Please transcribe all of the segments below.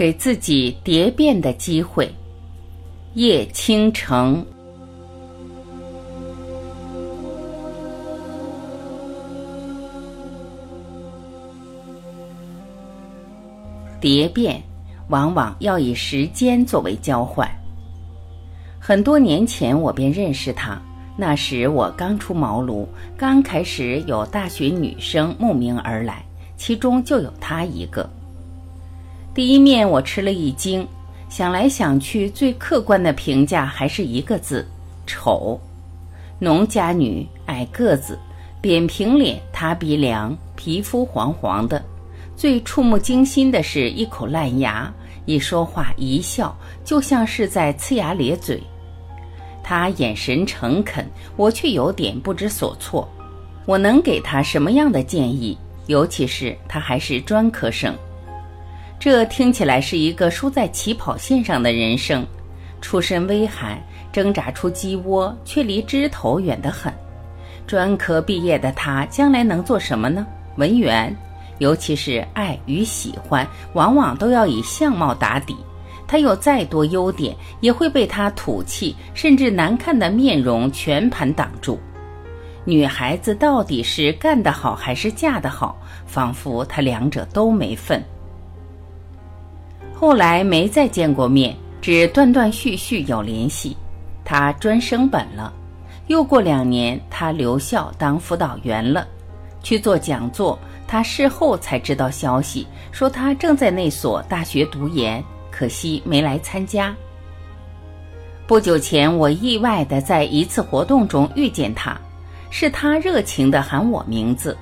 给自己蝶变的机会。叶倾城。蝶变往往要以时间作为交换。很多年前我便认识他，那时我刚出茅庐，刚开始有大学女生慕名而来，其中就有他一个。第一面我吃了一惊，想来想去，最客观的评价还是一个字：丑。农家女，矮个子，扁平脸，塌鼻梁，皮肤黄黄的。最触目惊心的是一口烂牙，一说话一笑，就像是在呲牙咧嘴。他眼神诚恳，我却有点不知所措。我能给他什么样的建议？尤其是他还是专科生，这听起来是一个输在起跑线上的人生。出身微寒，挣扎出鸡窝，却离枝头远得很。专科毕业的他，将来能做什么呢？文员。尤其是爱与喜欢，往往都要以相貌打底。他有再多优点，也会被他土气甚至难看的面容全盘挡住。女孩子到底是干得好还是嫁得好，仿佛他两者都没份。后来没再见过面，只断断续续有联系。他专升本了，又过两年，他留校当辅导员了，去做讲座。他事后才知道消息，说他正在那所大学读研，可惜没来参加。不久前，我意外的在一次活动中遇见他，是他热情的喊我名字，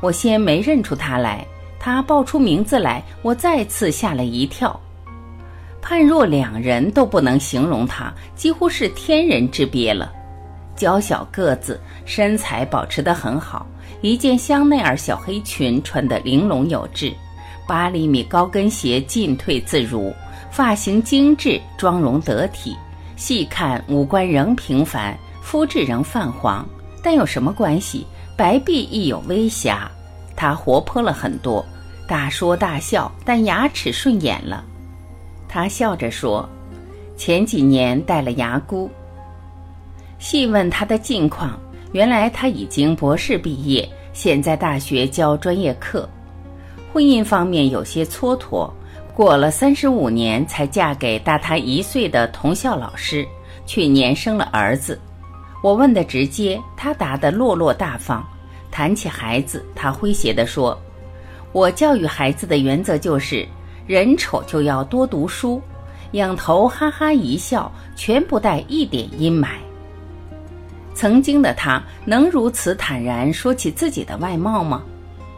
我先没认出他来，他报出名字来，我再次吓了一跳。判若两人都不能形容他，几乎是天人之别了。娇小个子，身材保持得很好。一件香奈儿小黑裙穿得玲珑有致，八厘米高跟鞋进退自如，发型精致，妆容得体。细看五官仍平凡，肤质仍泛黄，但有什么关系？白璧亦有微瑕。他活泼了很多，大说大笑，但牙齿顺眼了。他笑着说：“前几年戴了牙箍。”细问他的近况。原来他已经博士毕业，现在大学教专业课。婚姻方面有些蹉跎，过了三十五年才嫁给大他一岁的同校老师，去年生了儿子。我问的直接，他答得落落大方。谈起孩子，他诙谐地说：“我教育孩子的原则就是，人丑就要多读书，仰头哈哈一笑，全不带一点阴霾。”曾经的他能如此坦然说起自己的外貌吗？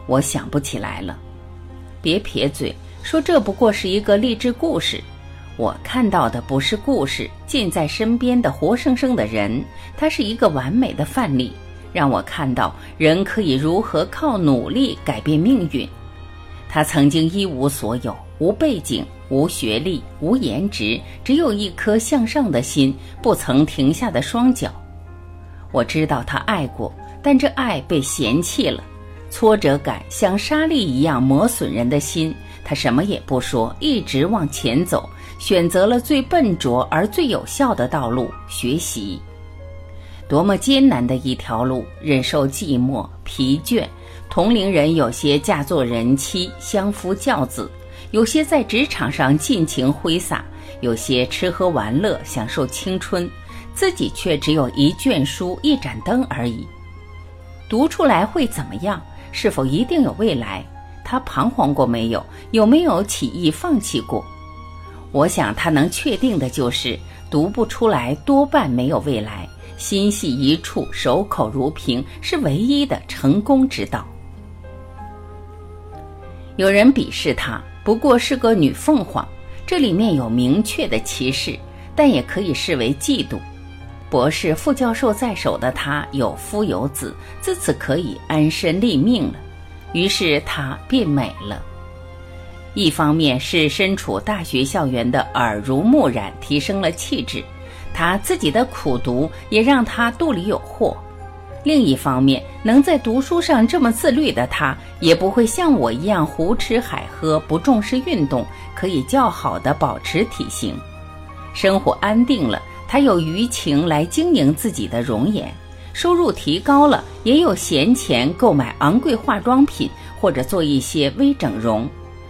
我想不起来了。别撇嘴，说这不过是一个励志故事。我看到的不是故事，近在身边的活生生的人，他是一个完美的范例，让我看到人可以如何靠努力改变命运。他曾经一无所有，无背景，无学历，无颜值，只有一颗向上的心，不曾停下的双脚。我知道他爱过，但这爱被嫌弃了，挫折感像沙粒一样磨损人的心。他什么也不说，一直往前走，选择了最笨拙而最有效的道路——学习。多么艰难的一条路！忍受寂寞、疲倦，同龄人有些嫁作人妻、相夫教子，有些在职场上尽情挥洒，有些吃喝玩乐、享受青春。自己却只有一卷书、一盏灯而已，读出来会怎么样？是否一定有未来？他彷徨过没有？有没有起意放弃过？我想他能确定的就是，读不出来多半没有未来。心系一处，守口如瓶，是唯一的成功之道。有人鄙视他，不过是个女凤凰，这里面有明确的歧视，但也可以视为嫉妒。博士、副教授在手的他有夫有子，自此可以安身立命了。于是他变美了。一方面是身处大学校园的耳濡目染提升了气质，他自己的苦读也让他肚里有货；另一方面，能在读书上这么自律的他，也不会像我一样胡吃海喝、不重视运动，可以较好的保持体型。生活安定了，他有余情来经营自己的容颜；收入提高了，也有闲钱购买昂贵化妆品或者做一些微整容。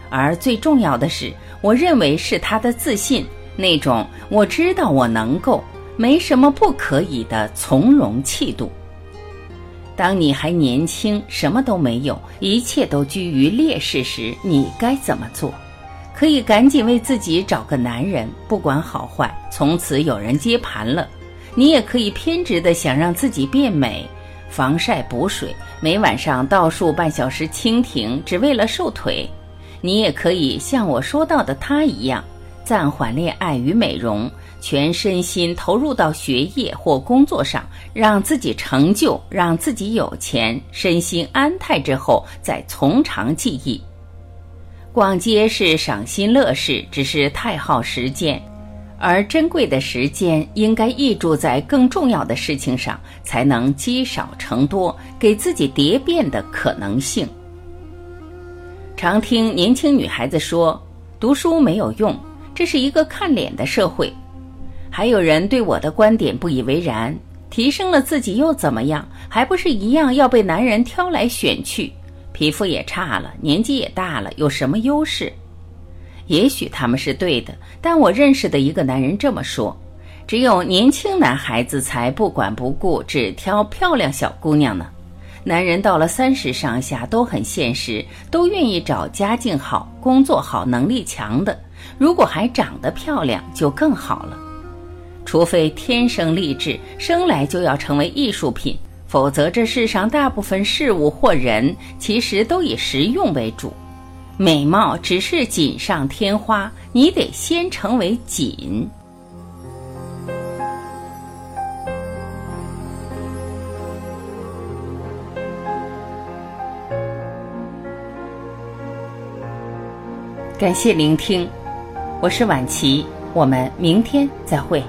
而最重要的是，我认为是他的自信，那种我知道我能够，没什么不可以的从容气度。当你还年轻，什么都没有，一切都居于劣势时，你该怎么做？可以赶紧为自己找个男人，不管好坏，从此有人接盘了。你也可以偏执的想让自己变美，防晒补水，每晚上倒数半小时蜻蜓，只为了瘦腿。你也可以像我说到的他一样，暂缓恋爱与美容。全身心投入到学业或工作上，让自己成就，让自己有钱，身心安泰之后，再从长计议。逛街是赏心乐事，只是太耗时间，而珍贵的时间应该挹注在更重要的事情上，才能积少成多，给自己蝶变的可能性。常听年轻女孩子说，读书没有用，这是一个看脸的社会。还有人对我的观点不以为然，提升了自己又怎么样？还不是一样要被男人挑来选去？皮肤也差了，年纪也大了，有什么优势？也许他们是对的，但我认识的一个男人这么说：只有年轻男孩子才不管不顾，只挑漂亮小姑娘呢。男人到了三十上下都很现实，都愿意找家境好、工作好、能力强的。如果还长得漂亮，就更好了。除非天生丽质，生来就要成为艺术品，否则这世上大部分事物或人，其实都以实用为主。美貌只是锦上添花，你得先成为锦。感谢聆听，我是晚琪，我们明天再会。